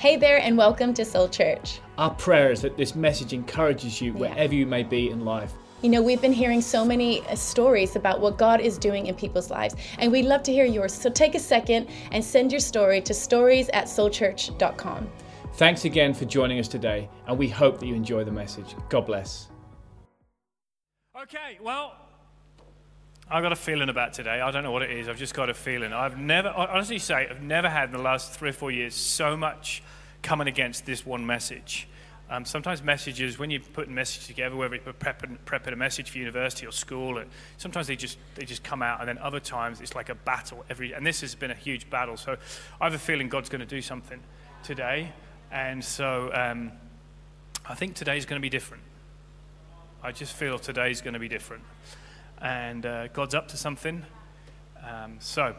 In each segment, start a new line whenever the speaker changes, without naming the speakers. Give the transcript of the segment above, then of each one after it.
Hey there, and welcome to Soul Church.
Our prayer is that this message encourages you wherever you may be in life.
You know, we've been hearing so many uh, stories about what God is doing in people's lives, and we'd love to hear yours. So take a second and send your story to stories at soulchurch.com.
Thanks again for joining us today, and we hope that you enjoy the message. God bless.
Okay, well, I've got a feeling about today. I don't know what it is. I've just got a feeling. I've never, honestly say, I've never had in the last three or four years so much coming against this one message. Um, sometimes messages, when you put a message together, whether you're prepping, prepping a message for university or school, and sometimes they just they just come out, and then other times it's like a battle. Every and this has been a huge battle. So I have a feeling God's going to do something today, and so um, I think today's going to be different. I just feel today's going to be different, and uh, God's up to something. Um, so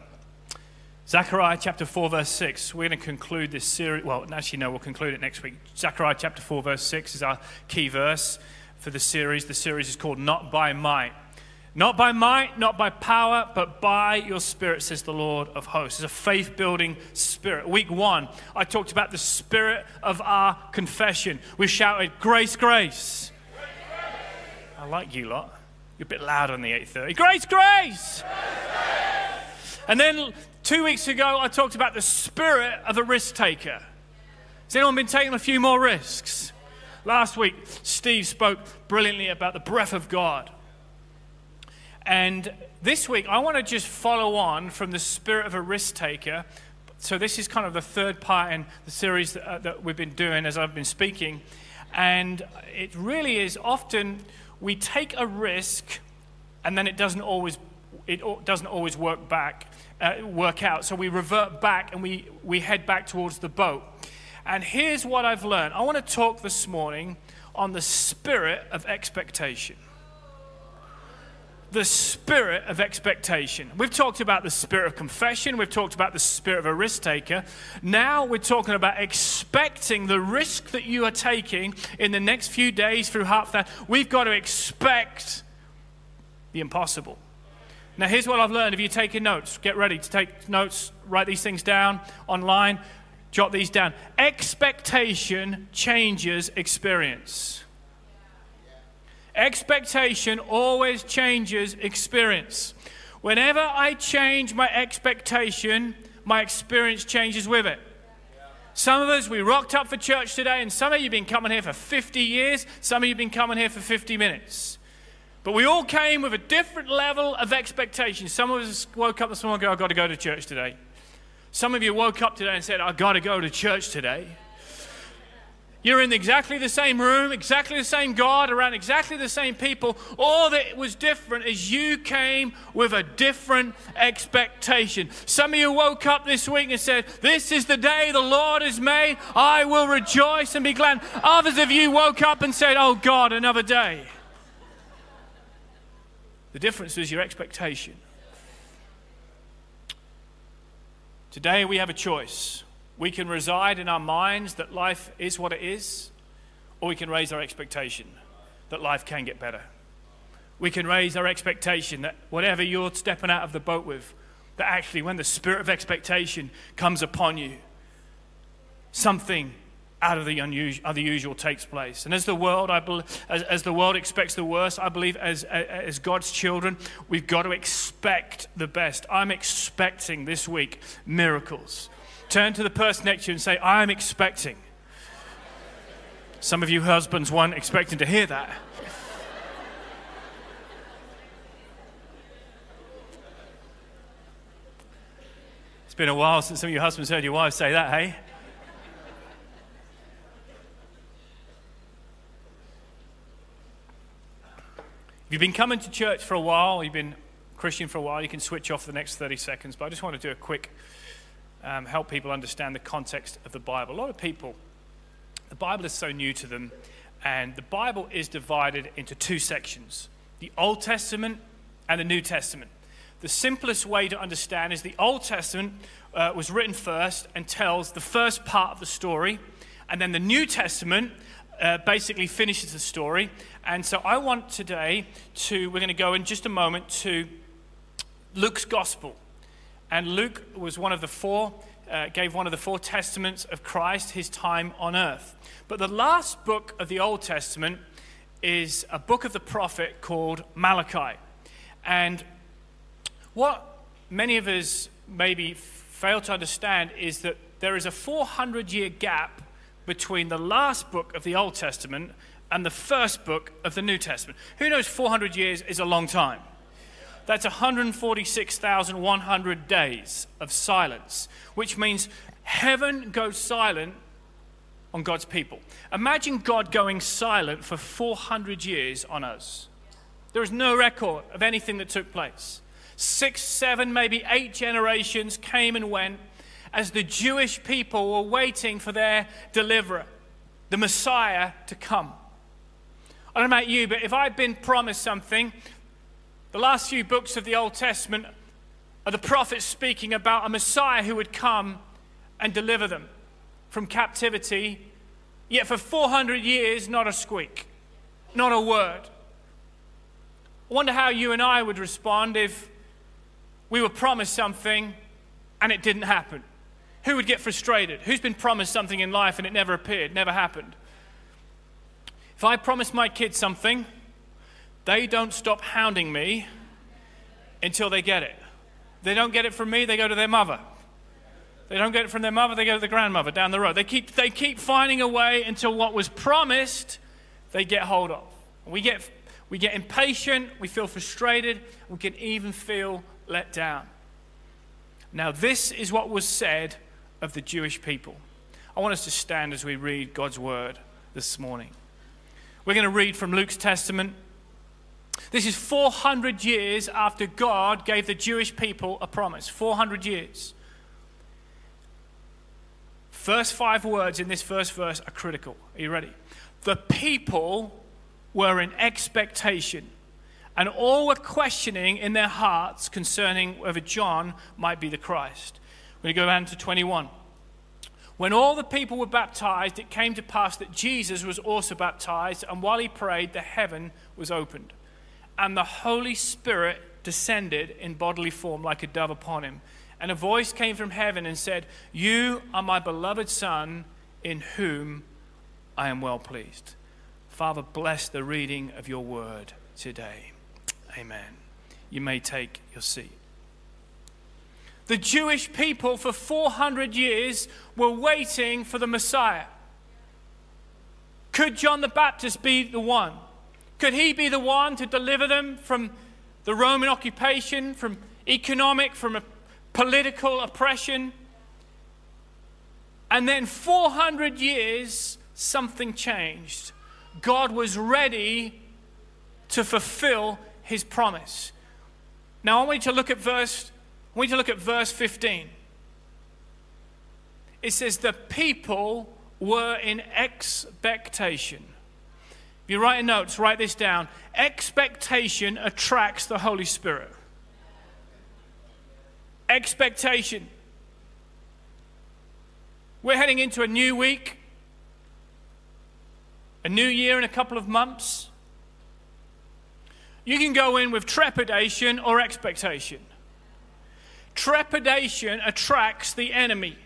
Zechariah chapter 4, verse 6. We're going to conclude this series. Well, actually, no, we'll conclude it next week. Zechariah chapter 4, verse 6 is our key verse for the series. The series is called Not by Might. Not by might, not by power, but by your spirit, says the Lord of hosts. It's a faith building spirit. Week one, I talked about the spirit of our confession. We shouted, Grace, grace. I like you lot. A bit loud on the 830. Grace, grace. grace, grace. And then Two weeks ago, I talked about the spirit of a risk taker. Has anyone been taking a few more risks? Last week, Steve spoke brilliantly about the breath of God. And this week, I want to just follow on from the spirit of a risk taker. So, this is kind of the third part in the series that, uh, that we've been doing as I've been speaking. And it really is often we take a risk and then it doesn't always, it doesn't always work back uh, work out. So we revert back and we, we head back towards the boat. And here's what I've learned I want to talk this morning on the spirit of expectation. The spirit of expectation. We've talked about the spirit of confession. We've talked about the spirit of a risk taker. Now we're talking about expecting the risk that you are taking in the next few days through half that. We've got to expect the impossible. Now, here's what I've learned. If you're taking notes, get ready to take notes, write these things down online, jot these down. Expectation changes experience. Expectation always changes experience. Whenever I change my expectation, my experience changes with it. Some of us, we rocked up for church today, and some of you have been coming here for 50 years, some of you have been coming here for 50 minutes. But we all came with a different level of expectation. Some of us woke up this morning and go, I've got to go to church today. Some of you woke up today and said, I've got to go to church today. You're in exactly the same room, exactly the same God, around exactly the same people. All that was different is you came with a different expectation. Some of you woke up this week and said, This is the day the Lord has made. I will rejoice and be glad. Others of you woke up and said, Oh God, another day. The difference is your expectation. Today we have a choice. We can reside in our minds that life is what it is, or we can raise our expectation that life can get better. We can raise our expectation that whatever you're stepping out of the boat with, that actually when the spirit of expectation comes upon you, something out of the unusual, of the usual takes place. And as the world, I believe, as, as the world expects the worst, I believe as, as God's children, we've got to expect the best. I'm expecting this week miracles. Turn to the person next to you and say, I'm expecting. Some of you husbands weren't expecting to hear that. It's been a while since some of your husbands heard your wives say that, hey? If you've been coming to church for a while, you've been Christian for a while, you can switch off the next 30 seconds. But I just want to do a quick um, help people understand the context of the Bible. A lot of people, the Bible is so new to them, and the Bible is divided into two sections the Old Testament and the New Testament. The simplest way to understand is the Old Testament uh, was written first and tells the first part of the story, and then the New Testament uh, basically finishes the story. And so I want today to, we're going to go in just a moment to Luke's gospel. And Luke was one of the four uh, gave one of the four testaments of Christ his time on earth. But the last book of the Old Testament is a book of the prophet called Malachi. And what many of us maybe fail to understand is that there is a 400 year gap between the last book of the Old Testament and the first book of the New Testament. Who knows 400 years is a long time? That's 146,100 days of silence, which means heaven goes silent on God's people. Imagine God going silent for 400 years on us. There is no record of anything that took place. Six, seven, maybe eight generations came and went as the Jewish people were waiting for their deliverer, the Messiah, to come. I don't know about you, but if I've been promised something, the last few books of the Old Testament are the prophets speaking about a Messiah who would come and deliver them from captivity, yet for 400 years, not a squeak, not a word. I wonder how you and I would respond if we were promised something and it didn't happen. Who would get frustrated? Who's been promised something in life and it never appeared, never happened? If I promised my kids something, they don't stop hounding me until they get it. They don't get it from me, they go to their mother. They don't get it from their mother, they go to the grandmother down the road. They keep, they keep finding a way until what was promised, they get hold of. We get, we get impatient, we feel frustrated, we can even feel let down. Now, this is what was said of the Jewish people. I want us to stand as we read God's word this morning. We're going to read from Luke's Testament. This is 400 years after God gave the Jewish people a promise. 400 years. First five words in this first verse are critical. Are you ready? The people were in expectation, and all were questioning in their hearts concerning whether John might be the Christ. To go down to 21. When all the people were baptized, it came to pass that Jesus was also baptized, and while he prayed, the heaven was opened, and the Holy Spirit descended in bodily form like a dove upon him. And a voice came from heaven and said, You are my beloved Son, in whom I am well pleased. Father, bless the reading of your word today. Amen. You may take your seat. The Jewish people for 400 years were waiting for the Messiah. Could John the Baptist be the one? Could he be the one to deliver them from the Roman occupation, from economic, from political oppression. And then 400 years, something changed. God was ready to fulfill his promise. Now I want you to look at verse I want you to look at verse 15. It says the people were in expectation. If you write notes, write this down. Expectation attracts the Holy Spirit expectation. We're heading into a new week, a new year in a couple of months. You can go in with trepidation or expectation. Trepidation attracts the enemy,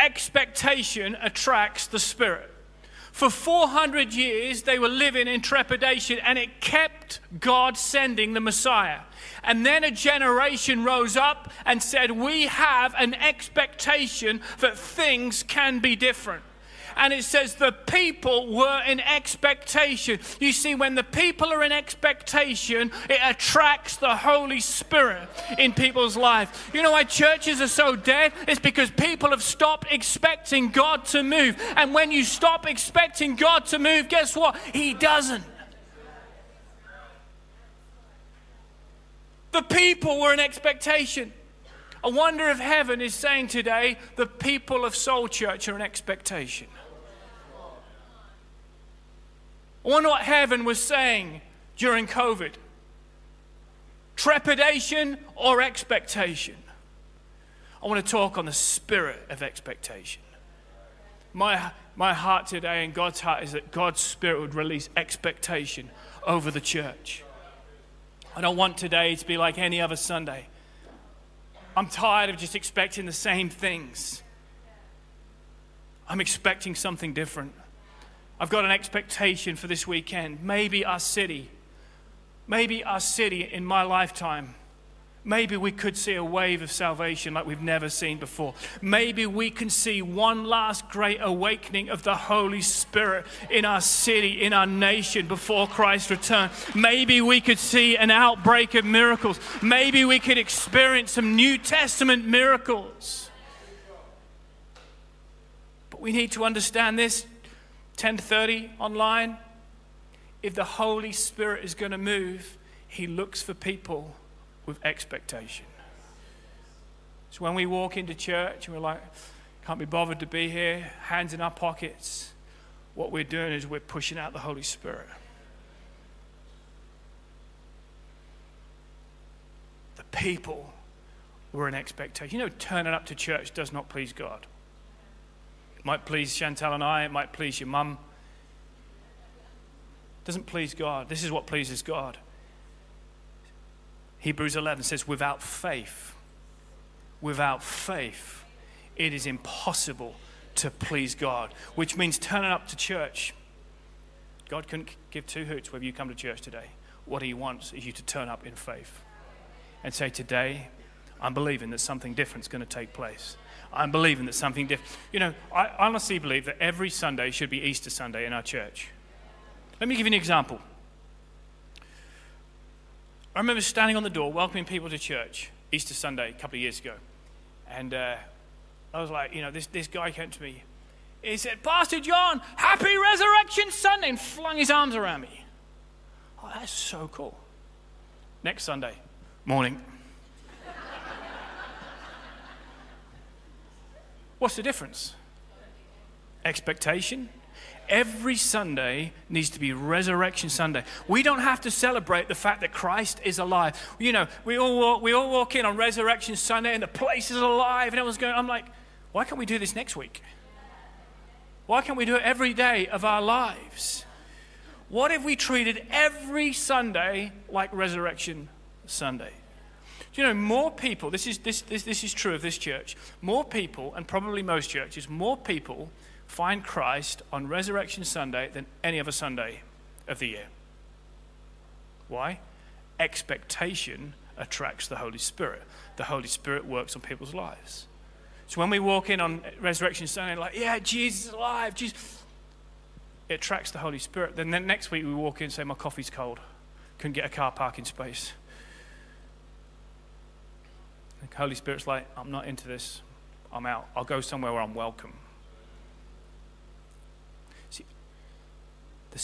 expectation attracts the spirit. For 400 years, they were living in trepidation, and it kept God sending the Messiah. And then a generation rose up and said, We have an expectation that things can be different and it says the people were in expectation. You see, when the people are in expectation, it attracts the Holy Spirit in people's life. You know why churches are so dead? It's because people have stopped expecting God to move. And when you stop expecting God to move, guess what? He doesn't. The people were in expectation. I wonder if heaven is saying today the people of Soul Church are in expectation. I wonder what heaven was saying during COVID trepidation or expectation. I want to talk on the spirit of expectation. My, my heart today and God's heart is that God's spirit would release expectation over the church. I don't want today to be like any other Sunday. I'm tired of just expecting the same things. I'm expecting something different. I've got an expectation for this weekend. Maybe our city, maybe our city in my lifetime Maybe we could see a wave of salvation like we've never seen before. Maybe we can see one last great awakening of the Holy Spirit in our city, in our nation before Christ's return. Maybe we could see an outbreak of miracles. Maybe we could experience some New Testament miracles. But we need to understand this 10:30 online. If the Holy Spirit is going to move, he looks for people with expectation. So when we walk into church and we're like, can't be bothered to be here, hands in our pockets, what we're doing is we're pushing out the Holy Spirit. The people were in expectation. You know, turning up to church does not please God. It might please Chantal and I, it might please your mum. It doesn't please God. This is what pleases God. Hebrews 11 says, without faith, without faith, it is impossible to please God, which means turning up to church. God couldn't give two hoots whether you come to church today. What He wants is you to turn up in faith and say, Today, I'm believing that something different is going to take place. I'm believing that something different. You know, I honestly believe that every Sunday should be Easter Sunday in our church. Let me give you an example. I remember standing on the door welcoming people to church Easter Sunday a couple of years ago. And uh, I was like, you know, this, this guy came to me. He said, Pastor John, happy Resurrection Sunday, and flung his arms around me. Oh, that's so cool. Next Sunday, morning. What's the difference? Expectation every Sunday needs to be Resurrection Sunday. We don't have to celebrate the fact that Christ is alive. You know, we all walk, we all walk in on Resurrection Sunday and the place is alive and everyone's going, I'm like, why can't we do this next week? Why can't we do it every day of our lives? What if we treated every Sunday like Resurrection Sunday? Do you know, more people, this is, this, this, this is true of this church, more people, and probably most churches, more people find Christ on Resurrection Sunday than any other Sunday of the year. Why? Expectation attracts the Holy Spirit. The Holy Spirit works on people's lives. So when we walk in on Resurrection Sunday, like, yeah, Jesus is alive, Jesus, it attracts the Holy Spirit. Then, then next week we walk in and say, my coffee's cold, couldn't get a car parking space. The Holy Spirit's like, I'm not into this. I'm out. I'll go somewhere where I'm welcome. See, the,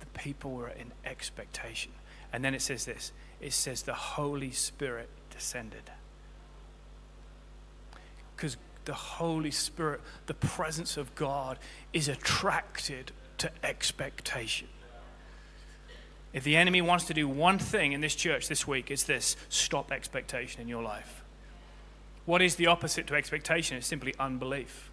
the people were in expectation. And then it says this it says the Holy Spirit descended. Because the Holy Spirit, the presence of God, is attracted to expectation. If the enemy wants to do one thing in this church this week, it's this stop expectation in your life. What is the opposite to expectation? It's simply unbelief.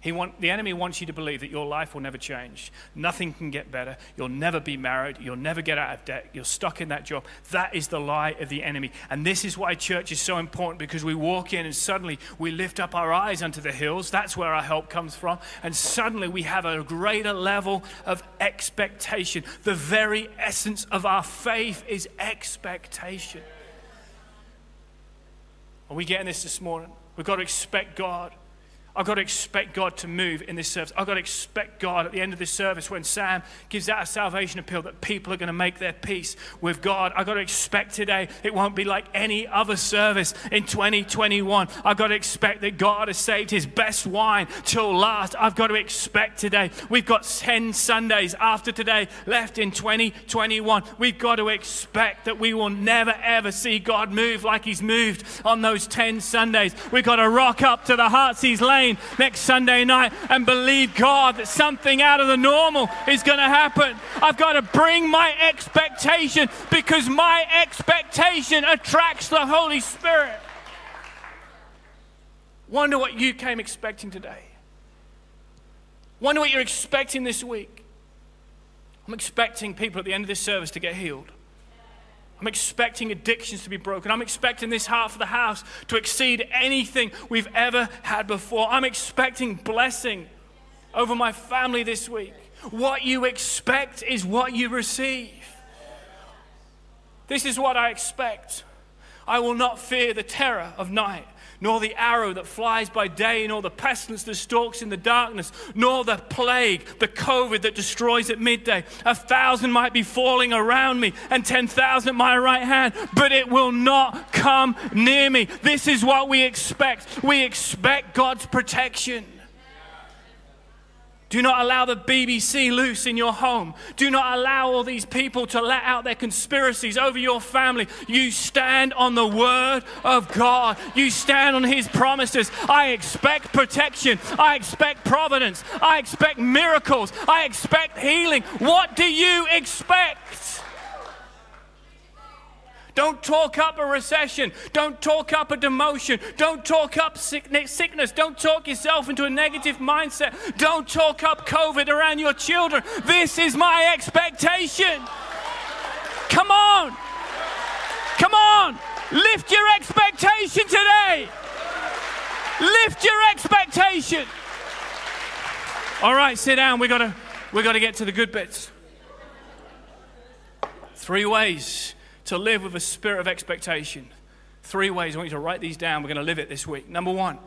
He want, the enemy wants you to believe that your life will never change. Nothing can get better. You'll never be married. You'll never get out of debt. You're stuck in that job. That is the lie of the enemy. And this is why church is so important because we walk in and suddenly we lift up our eyes unto the hills. That's where our help comes from. And suddenly we have a greater level of expectation. The very essence of our faith is expectation. Are we getting this this morning? We've got to expect God. I've got to expect God to move in this service. I've got to expect God at the end of this service when Sam gives out a salvation appeal that people are going to make their peace with God. I've got to expect today it won't be like any other service in 2021. I've got to expect that God has saved his best wine till last. I've got to expect today. We've got 10 Sundays after today left in 2021. We've got to expect that we will never ever see God move like he's moved on those 10 Sundays. We've got to rock up to the Heartsease Lane next Sunday night and believe God that something out of the normal is going to happen. I've got to bring my expectation because my expectation attracts the Holy Spirit. Wonder what you came expecting today. Wonder what you're expecting this week. I'm expecting people at the end of this service to get healed. I'm expecting addictions to be broken. I'm expecting this half of the house to exceed anything we've ever had before. I'm expecting blessing. over my family this week. What you expect is what you receive. This is what I expect. I will not fear the terror of night, nor the arrow that flies by day, nor the pestilence that stalks in the darkness, nor the plague, the COVID that destroys at midday. A thousand might be falling around me, and 10,000 at my right hand, but it will not come near me. This is what we expect. We expect God's protection. Do not allow the BBC loose in your home. Do not allow all these people to let out their conspiracies over your family. You stand on the word of God. You stand on his promises. I expect protection. I expect providence. I expect miracles. I expect healing. What do you expect? Don't talk up a recession. Don't talk up a demotion. Don't talk up sickness. Don't talk yourself into a negative mindset. Don't talk up COVID around your children. This is my expectation. Come on. Come on. Lift your expectation today. Lift your expectation. All right, sit down. We got to we got to get to the good bits. Three ways to live with a spirit of expectation. Three ways. I want you to write these down. We're going to live it this week. Number one,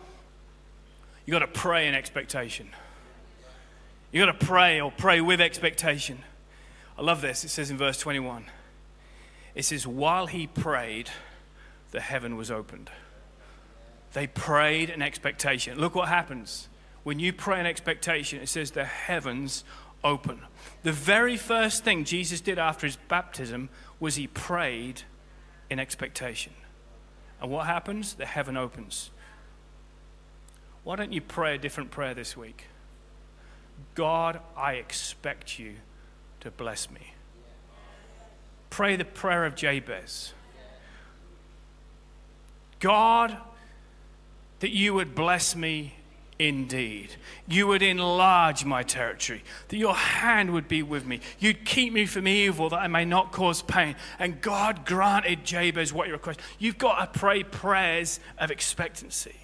you got to pray in expectation. You got to pray or pray with expectation. I love this. It says in verse 21 it says, While he prayed, the heaven was opened. They prayed in expectation. Look what happens. When you pray in expectation, it says the heavens open. The very first thing Jesus did after his baptism was he prayed in expectation. And what happens? The heaven opens. Why don't you pray a different prayer this week? God, I expect you to bless me. Pray the prayer of Jabez. God, that you would bless me indeed. You would enlarge my territory, that your hand would be with me. You'd keep me from evil, that I may not cause pain. And God granted Jabez what he requested. You've got to pray prayers of expectancy.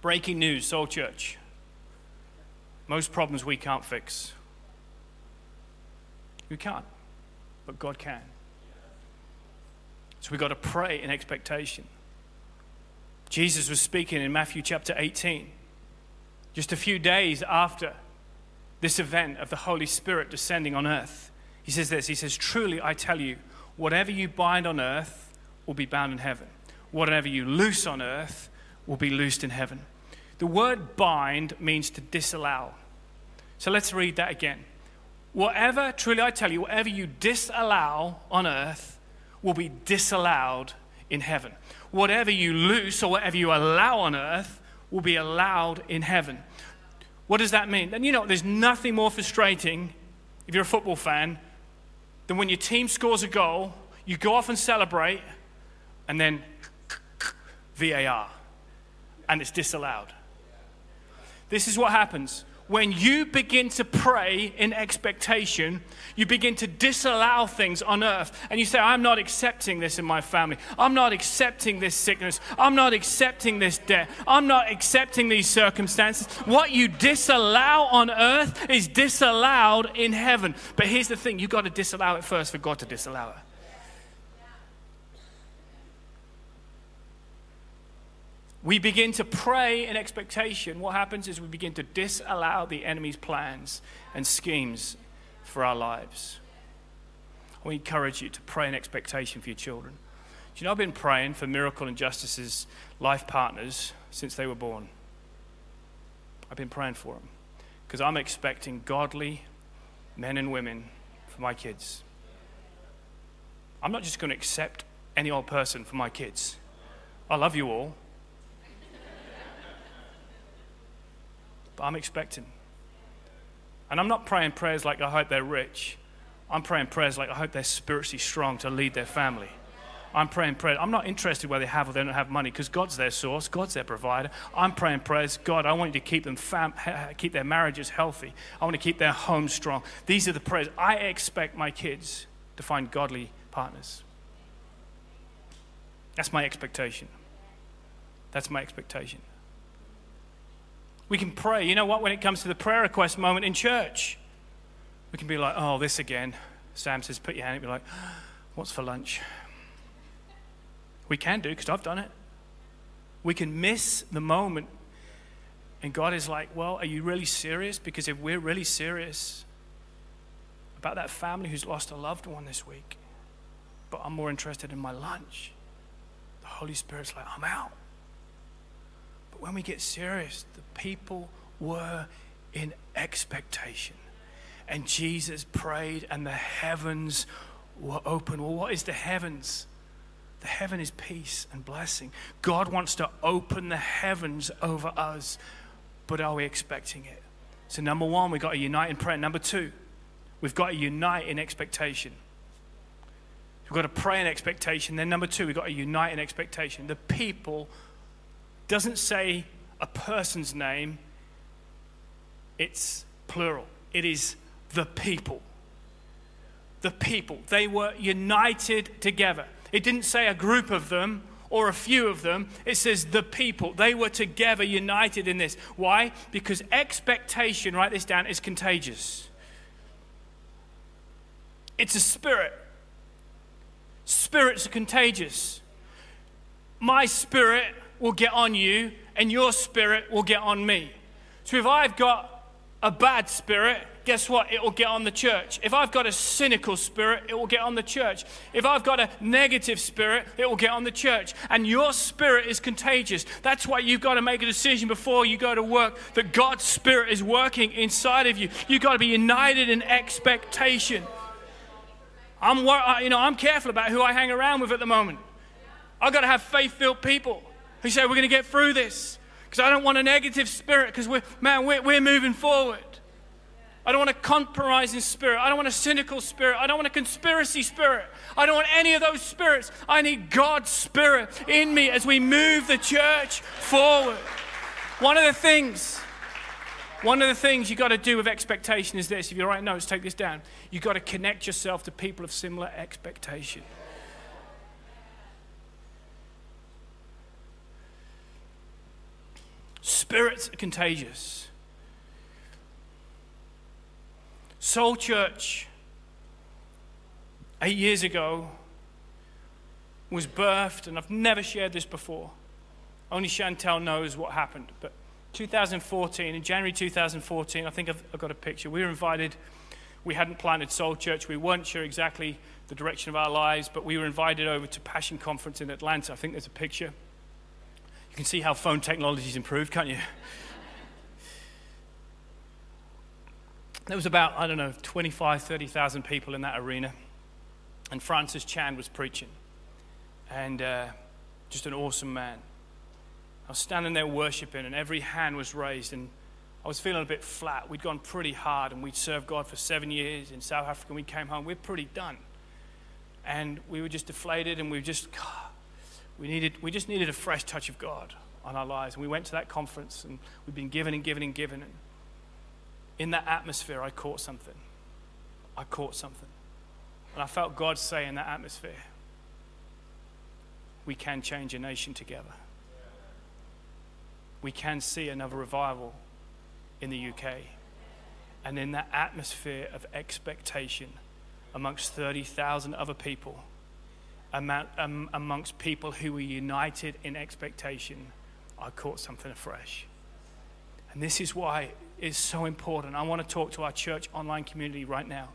Breaking news, Soul Church. Most problems we can't fix. We can't, but God can. So we've got to pray in expectation. Jesus was speaking in Matthew chapter 18, just a few days after this event of the Holy Spirit descending on earth. He says this He says, Truly I tell you, whatever you bind on earth will be bound in heaven, whatever you loose on earth will be loosed in heaven. The word bind means to disallow. So let's read that again. Whatever, truly I tell you, whatever you disallow on earth will be disallowed in heaven whatever you loose or whatever you allow on earth will be allowed in heaven. What does that mean? And you know, there's nothing more frustrating if you're a football fan than when your team scores a goal, you go off and celebrate, and then VAR, and it's disallowed. This is what happens when you begin to pray in expectation, you begin to disallow things on earth. And you say, I'm not accepting this in my family. I'm not accepting this sickness. I'm not accepting this debt. I'm not accepting these circumstances. What you disallow on earth is disallowed in heaven. But here's the thing you've got to disallow it first for God to disallow it. We begin to pray in expectation, what happens is we begin to disallow the enemy's plans and schemes for our lives. I encourage you to pray in expectation for your children. Do you know I've been praying for Miracle and Justice's life partners since they were born? I've been praying for them because I'm expecting godly men and women for my kids. I'm not just going to accept any old person for my kids. I love you all. But I'm expecting. And I'm not praying prayers like I hope they're rich. I'm praying prayers like I hope they're spiritually strong to lead their family. I'm praying prayers. I'm not interested whether they have or they don't have money because God's their source, God's their provider. I'm praying prayers. God, I want you to keep them fam- keep their marriages healthy. I want to keep their home strong. These are the prayers I expect my kids to find godly partners. That's my expectation. That's my expectation. We can pray. You know what? When it comes to the prayer request moment in church, we can be like, oh, this again. Sam says, put your hand up. Be like, what's for lunch? We can do because I've done it. We can miss the moment. And God is like, well, are you really serious? Because if we're really serious about that family who's lost a loved one this week, but I'm more interested in my lunch, the Holy Spirit's like, I'm out. But when we get serious, the people were in expectation. And Jesus prayed, and the heavens were open. Well, what is the heavens? The heaven is peace and blessing. God wants to open the heavens over us, but are we expecting it? So, number one, we've got to unite in prayer. Number two, we've got to unite in expectation. We've got to pray in expectation. Then, number two, we've got to unite in expectation. The people doesn't say a person's name, it's plural. It is the people. The people. They were united together. It didn't say a group of them or a few of them. It says the people. They were together, united in this. Why? Because expectation, write this down, is contagious. It's a spirit. Spirits are contagious. My spirit will get on you, and your spirit will get on me. So if I've got a bad spirit, guess what? It will get on the church. If I've got a cynical spirit, it will get on the church. If I've got a negative spirit, it will get on the church. And your spirit is contagious. That's why you've got to make a decision before you go to work that God's spirit is working inside of you. You've got to be united in expectation. I'm, you know, I'm careful about who I hang around with at the moment. I've got to have faith filled people who say, We're going to get through this. Because I don't want a negative spirit, because we're, man, we're, we're moving forward. I don't want a compromising spirit. I don't want a cynical spirit. I don't want a conspiracy spirit. I don't want any of those spirits. I need God's spirit in me as we move the church forward. One of the things, one of the things you've got to do with expectation is this. If you're writing notes, take this down. You've got to connect yourself to people of similar expectation. Spirits are contagious. Soul Church, eight years ago, was birthed, and I've never shared this before. Only Chantel knows what happened. But 2014, in January 2014, I think I've, I've got a picture. We were invited. We hadn't planted Soul Church. We weren't sure exactly the direction of our lives, but we were invited over to Passion Conference in Atlanta. I think there's a picture can see how phone technology's improved, can't you? There was about, I don't know, 25, 30,000 people in that arena. And Francis Chan was preaching. And uh, just an awesome man. I was standing there worshiping, and every hand was raised. And I was feeling a bit flat. We'd gone pretty hard, and we'd served God for seven years in South Africa. And we came home, we we're pretty done. And we were just deflated, and we were just, God, we, needed, we just needed a fresh touch of God on our lives. And we went to that conference and we've been given and given and given. And in that atmosphere, I caught something. I caught something. And I felt God say in that atmosphere, we can change a nation together. We can see another revival in the UK. And in that atmosphere of expectation amongst 30,000 other people, amongst people who were united in expectation, I caught something afresh. And this is why it's so important. I want to talk to our church online community right now.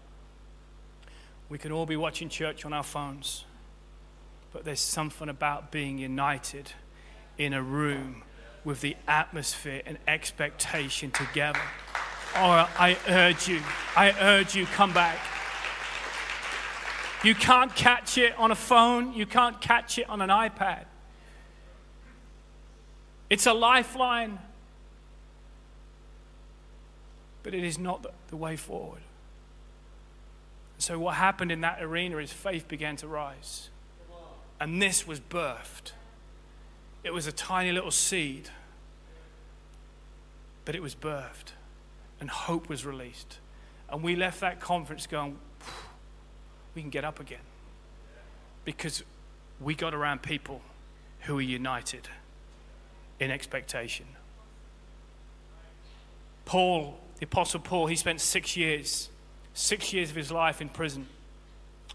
We can all be watching church on our phones, but there's something about being united in a room with the atmosphere and expectation together. Oh, I urge you, I urge you, come back. You can't catch it on a phone, you can't catch it on an iPad. It's a lifeline, but it is not the way forward. So, what happened in that arena is faith began to rise. And this was birthed. It was a tiny little seed, but it was birthed, and hope was released. And we left that conference going, we can get up again. Because we got around people who are united in expectation. Paul, the Apostle Paul, he spent six years, six years of his life in prison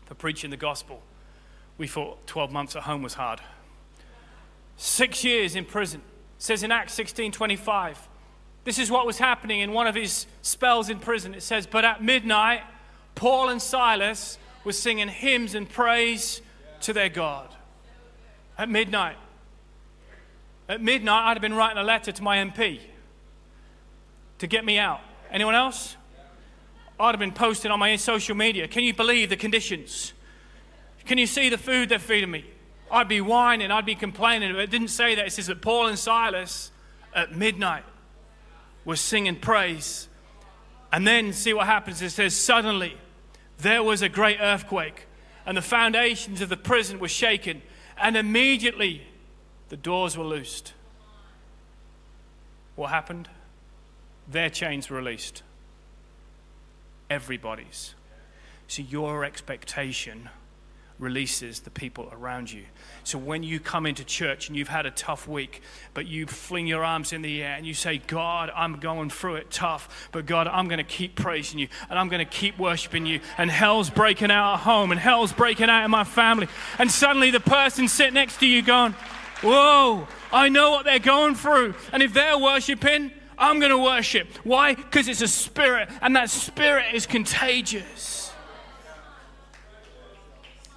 for preaching the gospel. We thought 12 months at home was hard. Six years in prison. It says in Acts 16 25, this is what was happening in one of his spells in prison. It says, But at midnight, Paul and Silas were singing hymns and praise to their God. At midnight. At midnight, I'd have been writing a letter to my MP to get me out. Anyone else? I'd have been posting on my social media. Can you believe the conditions? Can you see the food they're feeding me? I'd be whining, I'd be complaining, but it didn't say that. It says that Paul and Silas at midnight were singing praise. And then see what happens. It says, Suddenly there was a great earthquake, and the foundations of the prison were shaken, and immediately the doors were loosed. What happened? Their chains were released. Everybody's. See, your expectation releases the people around you. So when you come into church and you've had a tough week, but you fling your arms in the air and you say, God, I'm going through it tough, but God, I'm going to keep praising you and I'm going to keep worshiping you. And hell's breaking out at home and hell's breaking out in my family. And suddenly the person sitting next to you going, Whoa, I know what they're going through. And if they're worshiping, I'm going to worship. Why? Because it's a spirit, and that spirit is contagious.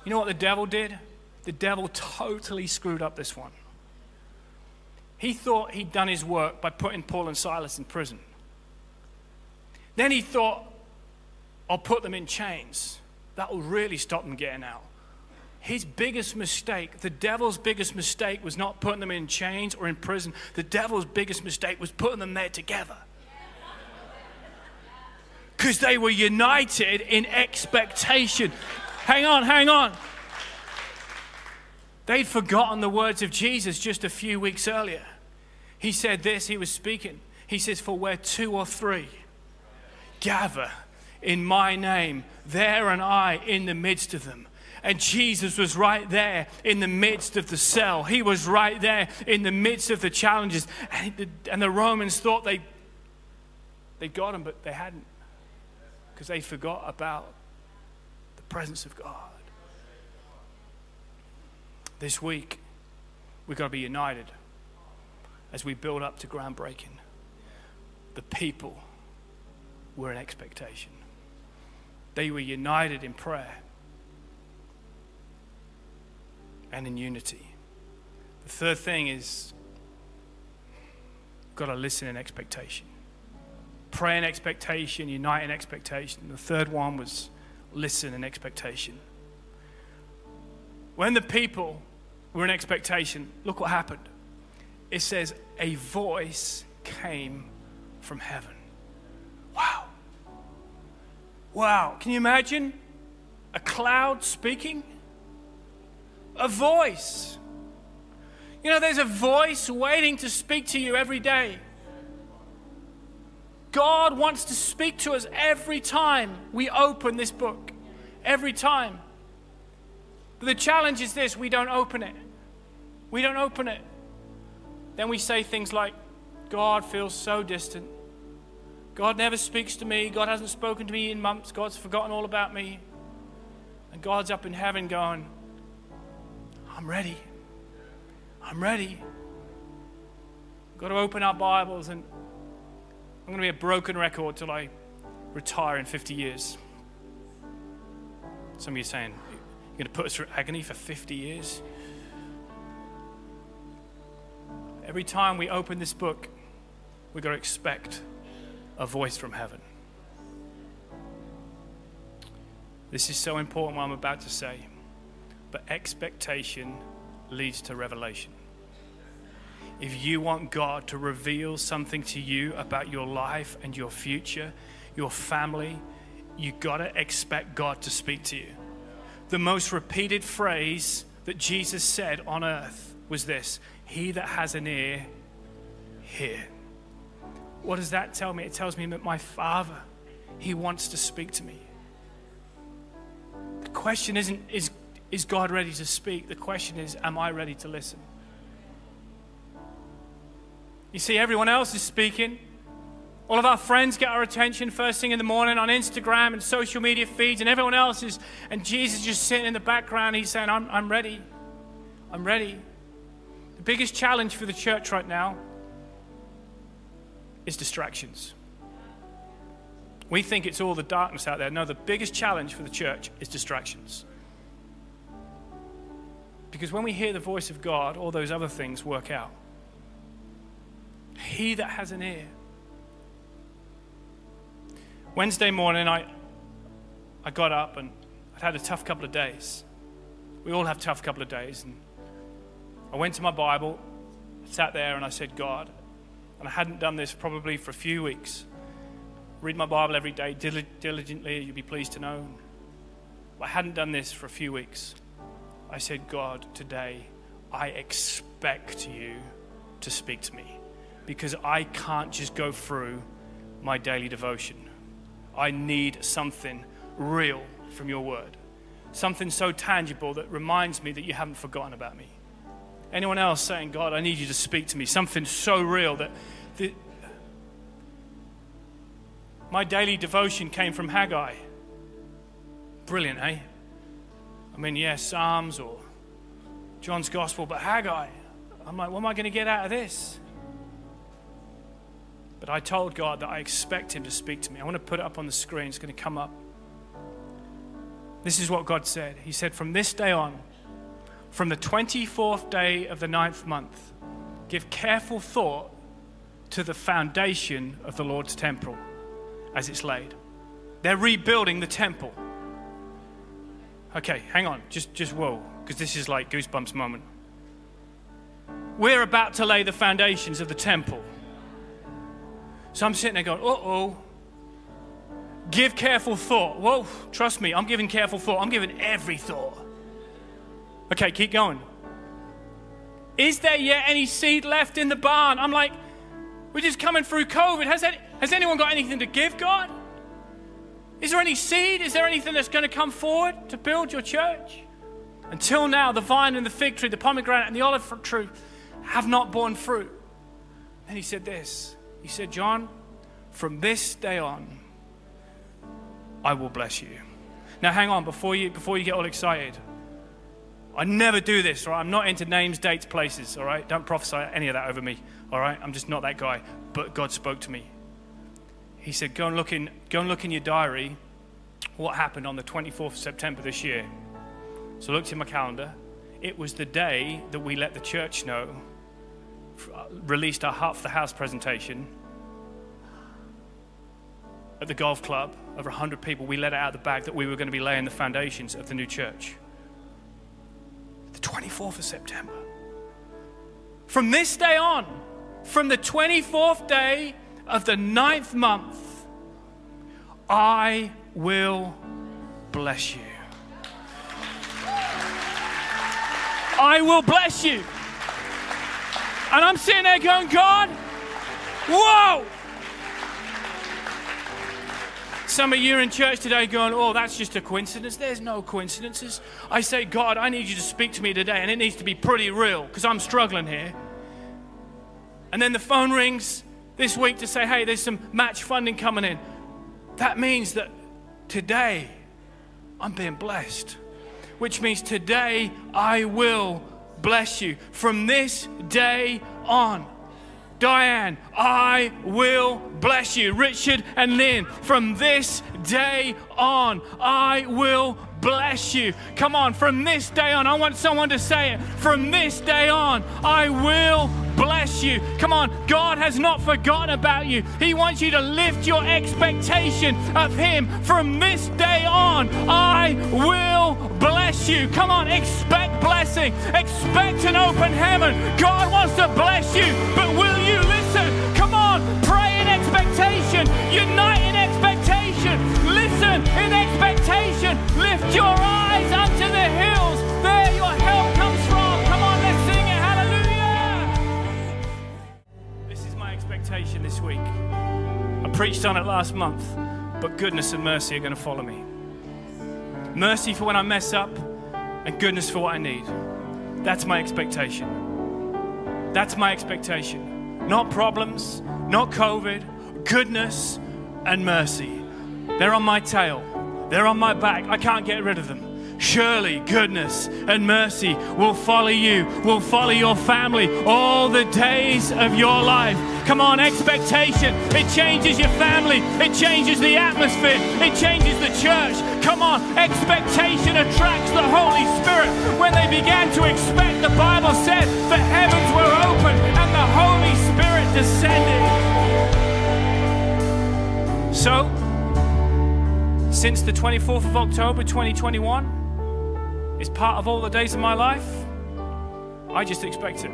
You know what the devil did? The devil totally screwed up this one. He thought he'd done his work by putting Paul and Silas in prison. Then he thought, I'll put them in chains. That will really stop them getting out. His biggest mistake, the devil's biggest mistake, was not putting them in chains or in prison. The devil's biggest mistake was putting them there together. Because they were united in expectation. Hang on, hang on. They'd forgotten the words of Jesus just a few weeks earlier. He said this, he was speaking. He says, For where two or three gather in my name, there and I in the midst of them. And Jesus was right there in the midst of the cell. He was right there in the midst of the challenges. And the, and the Romans thought they, they got him, but they hadn't because they forgot about presence of God. This week, we've got to be united as we build up to groundbreaking. The people were in expectation, they were united in prayer and in unity. The third thing is got to listen in expectation. Pray in expectation, unite in expectation. The third one was listen and expectation. When the people were in expectation, look what happened. It says, a voice came from heaven. Wow. Wow. Can you imagine a cloud speaking? A voice. You know, there's a voice waiting to speak to you every day. God wants to speak to us every time we open this book. Every time. But the challenge is this we don't open it. We don't open it. Then we say things like, God feels so distant. God never speaks to me. God hasn't spoken to me in months. God's forgotten all about me. And God's up in heaven going, I'm ready. I'm ready. We've got to open our Bibles and going to be a broken record till I retire in 50 years. Some of you are saying, You're going to put us through agony for 50 years? Every time we open this book, we've got to expect a voice from heaven. This is so important what I'm about to say, but expectation leads to revelation if you want God to reveal something to you about your life and your future, your family, you got to expect God to speak to you. The most repeated phrase that Jesus said on earth was this He that has an ear, hear. What does that tell me? It tells me that my Father, He wants to speak to me. The question isn't, is, is God ready to speak? The question is, am I ready to listen? You see, everyone else is speaking. All of our friends get our attention first thing in the morning on Instagram and social media feeds, and everyone else is, and Jesus is just sitting in the background. He's saying, I'm, I'm ready. I'm ready. The biggest challenge for the church right now is distractions. We think it's all the darkness out there. No, the biggest challenge for the church is distractions. Because when we hear the voice of God, all those other things work out. He that has an ear. Wednesday morning, I, I got up and I'd had a tough couple of days. We all have tough couple of days. And I went to my Bible, sat there, and I said, God, and I hadn't done this probably for a few weeks. Read my Bible every day diligently, you'll be pleased to know. I hadn't done this for a few weeks. I said, God, today I expect you to speak to me because I can't just go through my daily devotion. I need something real from your word, something so tangible that reminds me that you haven't forgotten about me. Anyone else saying, God, I need you to speak to me, something so real that my daily devotion came from Haggai. Brilliant, eh? I mean, yes, Psalms or John's Gospel, but Haggai. I'm like, what am I going to get out of this? But I told God that I expect Him to speak to me. I want to put it up on the screen, it's going to come up. This is what God said. He said, From this day on, from the 24th day of the ninth month, give careful thought to the foundation of the Lord's temple as it's laid. They're rebuilding the temple. Okay, hang on. Just, just whoa, because this is like goosebumps moment. We're about to lay the foundations of the temple. So I'm sitting there going, uh oh. Give careful thought. Whoa, trust me, I'm giving careful thought. I'm giving every thought. Okay, keep going. Is there yet any seed left in the barn? I'm like, we're just coming through COVID. Has, any, has anyone got anything to give God? Is there any seed? Is there anything that's going to come forward to build your church? Until now, the vine and the fig tree, the pomegranate and the olive tree have not borne fruit. And he said this He said, John, from this day on, I will bless you. Now, hang on, before you, before you get all excited. I never do this, right? I'm not into names, dates, places, all right? Don't prophesy any of that over me, all right? I'm just not that guy. But God spoke to me. He said, Go and look in, go and look in your diary what happened on the 24th of September this year. So I looked in my calendar. It was the day that we let the church know, released our Heart for the House presentation at the golf club. Over 100 people, we let out of the bag that we were going to be laying the foundations of the new church. The 24th of September. From this day on, from the 24th day of the ninth month, I will bless you. I will bless you. And I'm sitting there going, God, whoa! Some of you in church today going, oh, that's just a coincidence. There's no coincidences. I say, God, I need you to speak to me today, and it needs to be pretty real because I'm struggling here. And then the phone rings this week to say, hey, there's some match funding coming in. That means that today I'm being blessed, which means today I will bless you from this day on. Diane, I will bless you. Richard and Lynn, from this day on, I will bless you. Come on, from this day on, I want someone to say it. From this day on, I will bless you. Come on, God has not forgotten about you. He wants you to lift your expectation of Him. From this day on, I will bless you. Come on, expect blessing, expect an open heaven. God wants to bless you, but will you listen? Come on, pray in expectation, unite in expectation, listen in expectation, your eyes unto the hills. There your help comes from. Come on, let's sing it. Hallelujah. This is my expectation this week. I preached on it last month, but goodness and mercy are going to follow me. Mercy for when I mess up, and goodness for what I need. That's my expectation. That's my expectation. Not problems, not COVID, goodness and mercy. They're on my tail, they're on my back. I can't get rid of them. Surely goodness and mercy will follow you, will follow your family all the days of your life. Come on, expectation. It changes your family, it changes the atmosphere, it changes the church. Come on, expectation attracts the Holy Spirit. When they began to expect, the Bible said the heavens were open and the Holy Spirit descended. So, since the 24th of October 2021, is part of all the days of my life, I just expect it.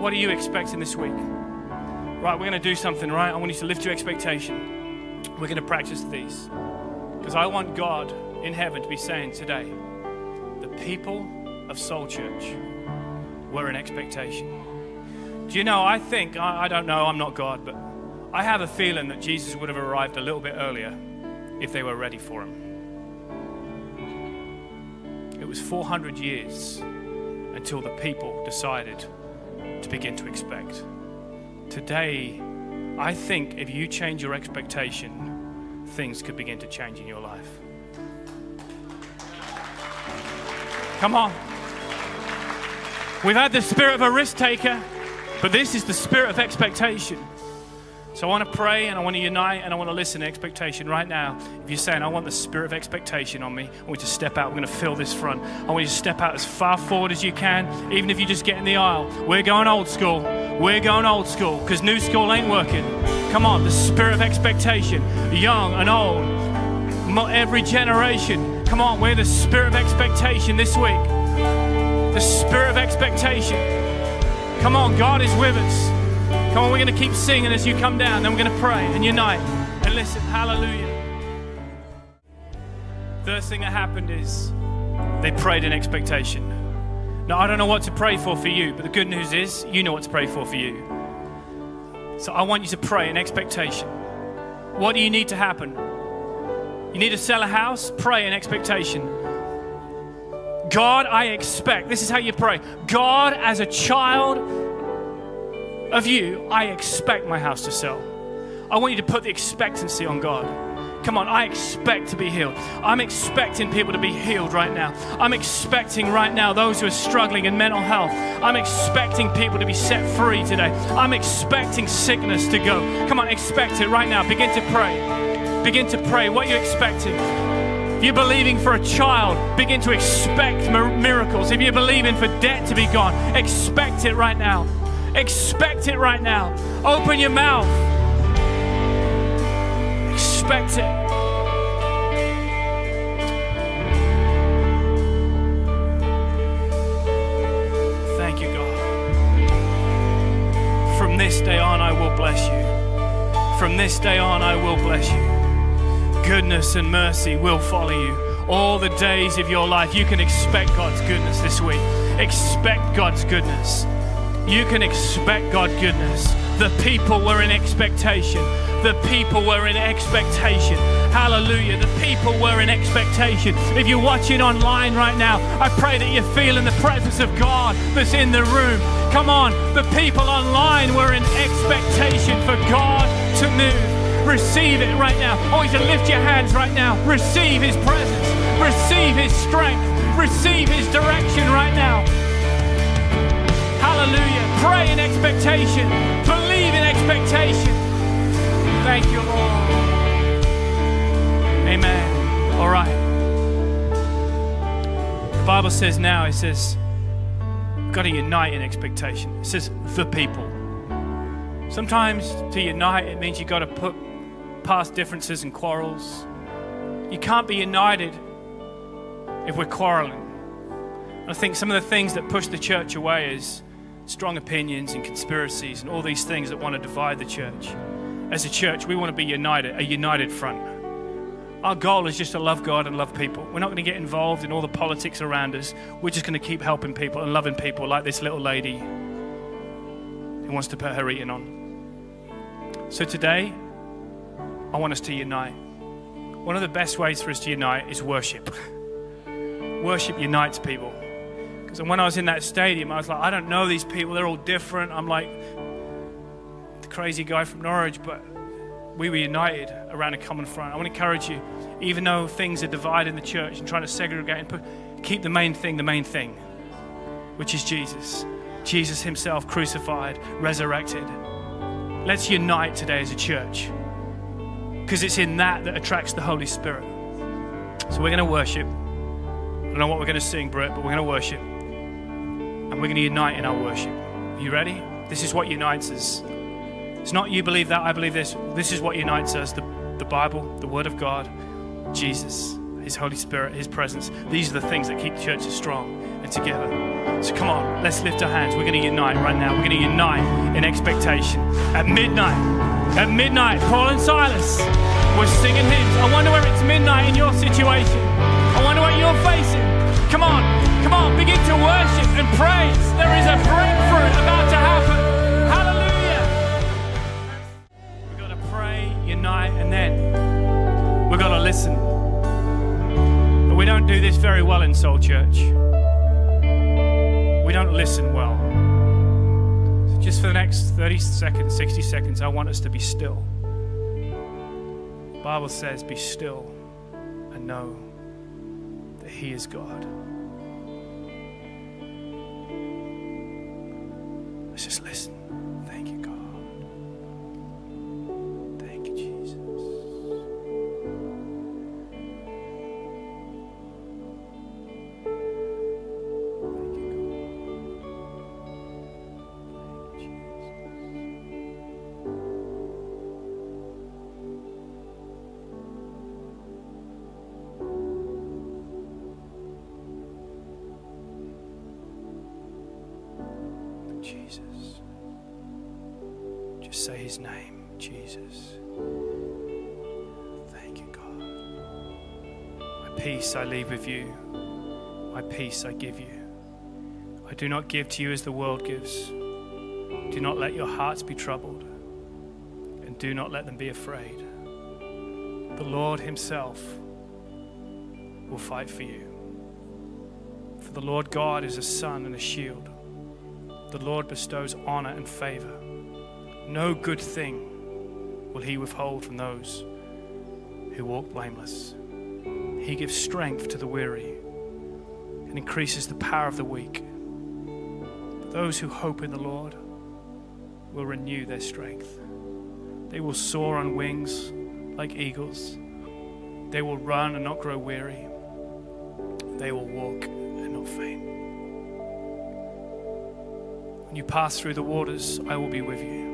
What are you expecting this week? Right, we're going to do something, right? I want you to lift your expectation. We're going to practice these. Because I want God in heaven to be saying today, the people of Soul Church were in expectation. Do you know, I think, I, I don't know, I'm not God, but I have a feeling that Jesus would have arrived a little bit earlier if they were ready for him. It was 400 years until the people decided to begin to expect. Today, I think if you change your expectation, things could begin to change in your life. Come on. We've had the spirit of a risk taker, but this is the spirit of expectation. So I want to pray and I want to unite and I want to listen to expectation right now. If you're saying, I want the spirit of expectation on me, I want you to step out. We're going to fill this front. I want you to step out as far forward as you can, even if you just get in the aisle. We're going old school. We're going old school because new school ain't working. Come on, the spirit of expectation, young and old, every generation. Come on, we're the spirit of expectation this week. The spirit of expectation. Come on, God is with us. Come on, we're going to keep singing as you come down, then we're going to pray and unite. And listen, hallelujah. First thing that happened is they prayed in expectation. Now, I don't know what to pray for for you, but the good news is you know what to pray for for you. So I want you to pray in expectation. What do you need to happen? You need to sell a house? Pray in expectation. God, I expect. This is how you pray. God, as a child, of you, I expect my house to sell. I want you to put the expectancy on God. Come on, I expect to be healed. I'm expecting people to be healed right now. I'm expecting right now those who are struggling in mental health. I'm expecting people to be set free today. I'm expecting sickness to go. Come on, expect it right now. Begin to pray. Begin to pray. What you're you expecting? If you're believing for a child, begin to expect miracles. If you're believing for debt to be gone, expect it right now. Expect it right now. Open your mouth. Expect it. Thank you, God. From this day on, I will bless you. From this day on, I will bless you. Goodness and mercy will follow you all the days of your life. You can expect God's goodness this week. Expect God's goodness you can expect God goodness. The people were in expectation. The people were in expectation. Hallelujah. The people were in expectation. If you're watching online right now, I pray that you're feeling the presence of God that's in the room. Come on. The people online were in expectation for God to move. Receive it right now. I want you to lift your hands right now. Receive His presence. Receive His strength. Receive His direction right now. Hallelujah. Pray in expectation. Believe in expectation. Thank you, Lord. Amen. All right. The Bible says now, it says, we've got to unite in expectation. It says, the people. Sometimes to unite, it means you've got to put past differences and quarrels. You can't be united if we're quarreling. I think some of the things that push the church away is strong opinions and conspiracies and all these things that want to divide the church. As a church, we want to be united, a united front. Our goal is just to love God and love people. We're not going to get involved in all the politics around us. We're just going to keep helping people and loving people, like this little lady who wants to put her eating on. So today, I want us to unite. One of the best ways for us to unite is worship. worship unites people. Because when I was in that stadium, I was like, I don't know these people. They're all different. I'm like, the crazy guy from Norwich, but we were united around a common front. I want to encourage you, even though things are divided in the church and trying to segregate and put, keep the main thing the main thing, which is Jesus. Jesus Himself crucified, resurrected. Let's unite today as a church because it's in that that attracts the Holy Spirit. So we're going to worship. I don't know what we're going to sing, Britt, but we're going to worship. And we're going to unite in our worship. Are you ready? This is what unites us. It's not you believe that, I believe this. This is what unites us the, the Bible, the Word of God, Jesus, His Holy Spirit, His presence. These are the things that keep churches strong and together. So come on, let's lift our hands. We're going to unite right now. We're going to unite in expectation. At midnight, at midnight, Paul and Silas were singing hymns. I wonder where it's midnight in your situation. I wonder what you're facing. Come on, come on, begin to worship and praise. There is a breakthrough about to happen. Hallelujah. We've got to pray, unite, and then we've got to listen. But we don't do this very well in Soul Church. We don't listen well. So just for the next 30 seconds, 60 seconds, I want us to be still. The Bible says, Be still and know that He is God. Jesus. Just say his name, Jesus. Thank you, God. My peace I leave with you, my peace I give you. I do not give to you as the world gives. Do not let your hearts be troubled, and do not let them be afraid. The Lord Himself will fight for you. For the Lord God is a sun and a shield. The Lord bestows honor and favor. No good thing will He withhold from those who walk blameless. He gives strength to the weary and increases the power of the weak. Those who hope in the Lord will renew their strength. They will soar on wings like eagles. They will run and not grow weary. They will walk and not faint. You pass through the waters, I will be with you.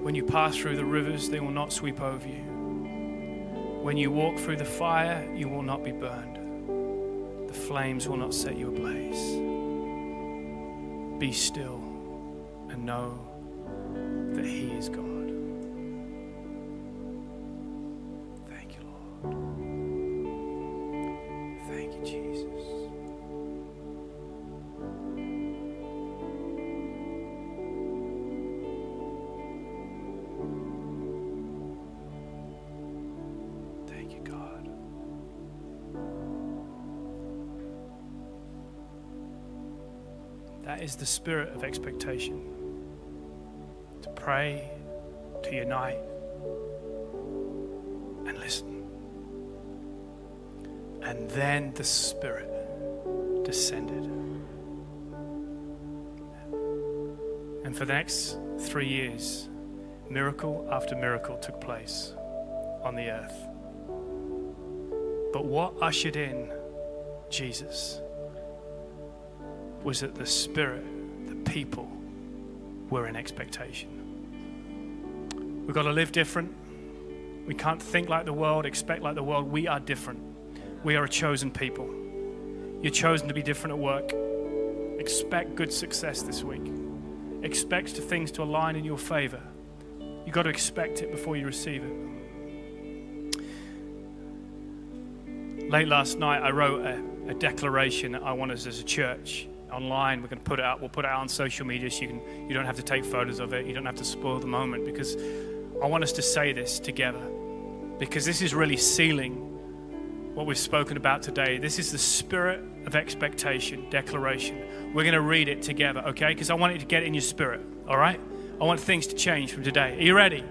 When you pass through the rivers, they will not sweep over you. When you walk through the fire, you will not be burned. The flames will not set you ablaze. Be still and know that He is God. That is the spirit of expectation. To pray, to unite, and listen. And then the Spirit descended. And for the next three years, miracle after miracle took place on the earth. But what ushered in Jesus was that the Spirit, the people, were in expectation. We've got to live different. We can't think like the world, expect like the world. We are different. We are a chosen people. You're chosen to be different at work. Expect good success this week. Expect things to align in your favor. You've got to expect it before you receive it. Late last night, I wrote a, a declaration that I want us as a church online. We're going to put it out. We'll put it out on social media so you can. You don't have to take photos of it. You don't have to spoil the moment because I want us to say this together because this is really sealing what we've spoken about today. This is the spirit of expectation declaration. We're going to read it together, okay? Because I want it to get in your spirit. All right. I want things to change from today. Are you ready?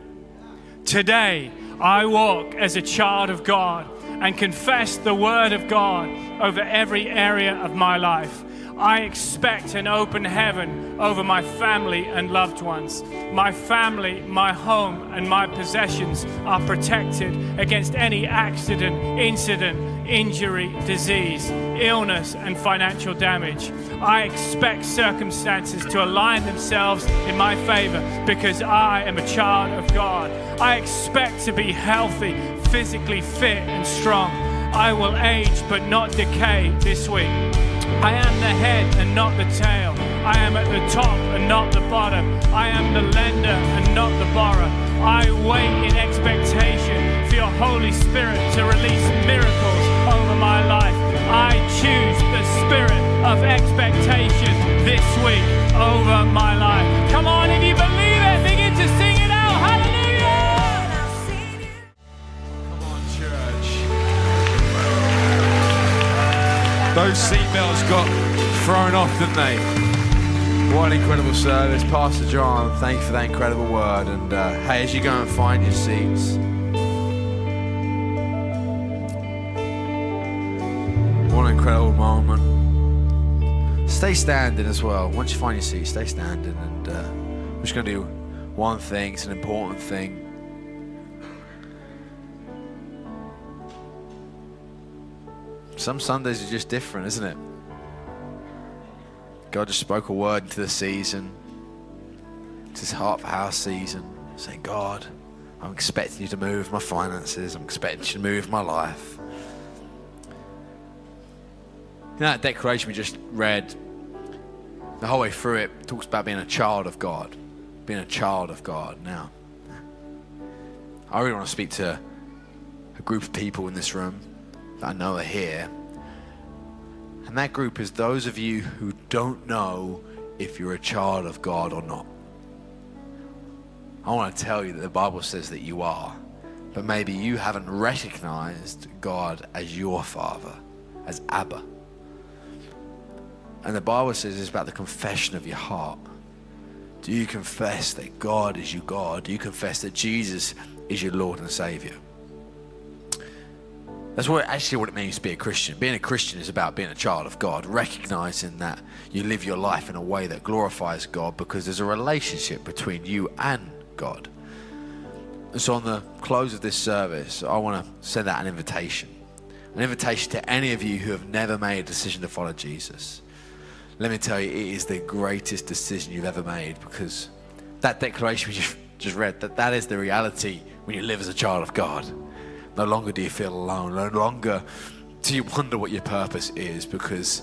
Today, I walk as a child of God and confess the word of God over every area of my life. I expect an open heaven over my family and loved ones. My family, my home, and my possessions are protected against any accident, incident, injury, disease, illness, and financial damage. I expect circumstances to align themselves in my favor because I am a child of God. I expect to be healthy, physically fit, and strong. I will age but not decay this week. I am the head and not the tail. I am at the top and not the bottom. I am the lender and not the borrower. I wait in expectation for your Holy Spirit to release miracles over my life. I choose the spirit of expectation this week over my life. Come on, if you believe
Those seatbelts got thrown off, didn't they? What an incredible service. Pastor John, thank you for that incredible word. And uh, hey, as you go and find your seats, what an incredible moment. Stay standing as well. Once you find your seat, stay standing. And uh, I'm just going to do one thing, it's an important thing. Some Sundays are just different, isn't it? God just spoke a word into the season. It's his heart for house season. Saying, God, I'm expecting you to move my finances. I'm expecting you to move my life. You know that declaration we just read, the whole way through it talks about being a child of God. Being a child of God. Now, I really want to speak to a group of people in this room that I know are here. And that group is those of you who don't know if you're a child of God or not. I want to tell you that the Bible says that you are, but maybe you haven't recognized God as your Father, as Abba. And the Bible says it's about the confession of your heart. Do you confess that God is your God? Do you confess that Jesus is your Lord and Savior? That's what actually what it means to be a Christian. Being a Christian is about being a child of God, recognizing that you live your life in a way that glorifies God because there's a relationship between you and God. And so, on the close of this service, I want to send out an invitation an invitation to any of you who have never made a decision to follow Jesus. Let me tell you, it is the greatest decision you've ever made because that declaration we just, read, that, that is the reality when you live as a child of God. No longer do you feel alone. No longer do you wonder what your purpose is because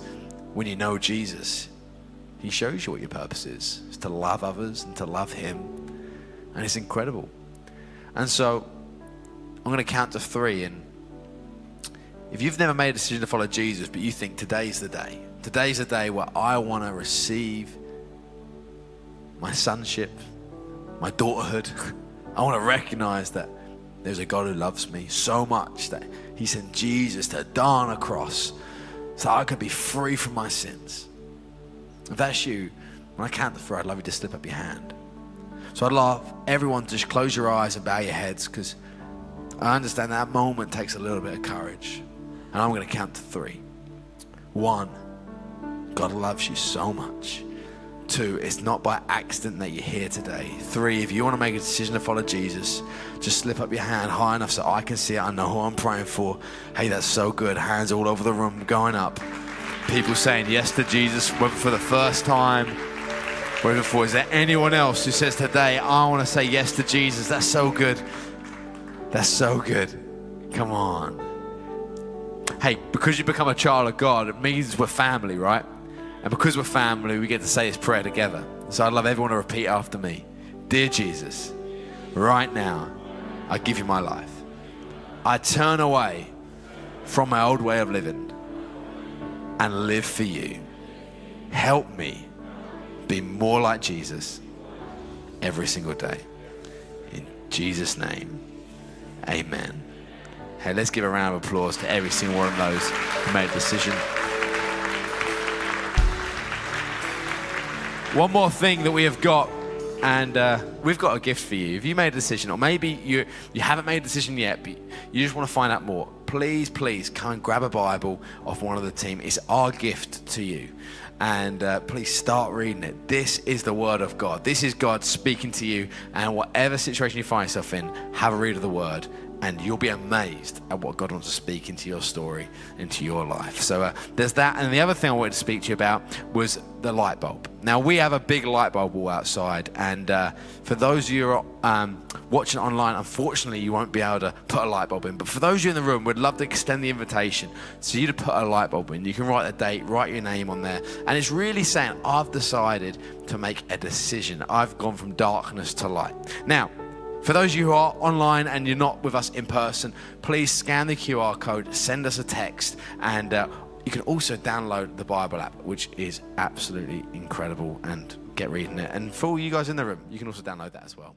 when you know Jesus, He shows you what your purpose is. It's to love others and to love Him. And it's incredible. And so I'm going to count to three. And if you've never made a decision to follow Jesus, but you think today's the day, today's the day where I want to receive my sonship, my daughterhood, I want to recognize that there's a God who loves me so much that He sent Jesus to die on a cross so I could be free from my sins. If that's you, when I count the three, I'd love you to slip up your hand. So I'd love everyone to just close your eyes and bow your heads because I understand that moment takes a little bit of courage. And I'm going to count to three. One, God loves you so much. Two, it's not by accident that you're here today. Three, if you want to make a decision to follow Jesus, just slip up your hand high enough so I can see it. I know who I'm praying for. Hey, that's so good. Hands all over the room going up. People saying yes to Jesus, for the first time, whether for is there anyone else who says today, I want to say yes to Jesus? That's so good. That's so good. Come on. Hey, because you become a child of God, it means we're family, right? And because we're family, we get to say this prayer together. So I'd love everyone to repeat after me Dear Jesus, right now, I give you my life. I turn away from my old way of living and live for you. Help me be more like Jesus every single day. In Jesus' name, amen. Hey, let's give a round of applause to every single one of those who made a decision. One more thing that we have got, And uh, we've got a gift for you. If you made a decision, or maybe you, you haven't made a decision yet, but you just want to find out more, please, please come and grab a Bible off one of the team. It's our gift to you. And uh, please start reading it. This is the Word of God. This is God speaking to you. And whatever situation you find yourself in, have a read of the Word and you'll be amazed at what God wants to speak into your story, into your life. So uh, there's that. And the other thing I wanted to speak to you about was the light bulb. Now, we have a big light bulb wall outside, and uh, for those of you are um, watching online, unfortunately, you won't be able to put a light bulb in. But for those of you in the room, we'd love to extend the invitation to you to put a light bulb in. You can write the date, write your name on there, and it's really saying, I've decided to make a decision. I've gone from darkness to light. Now, for those of you who are online and you're not with us in person, please scan the QR code, send us a text, and uh, you can also download the Bible app, which is absolutely incredible, and get reading it. And for all you guys in the room, you can also download that as well.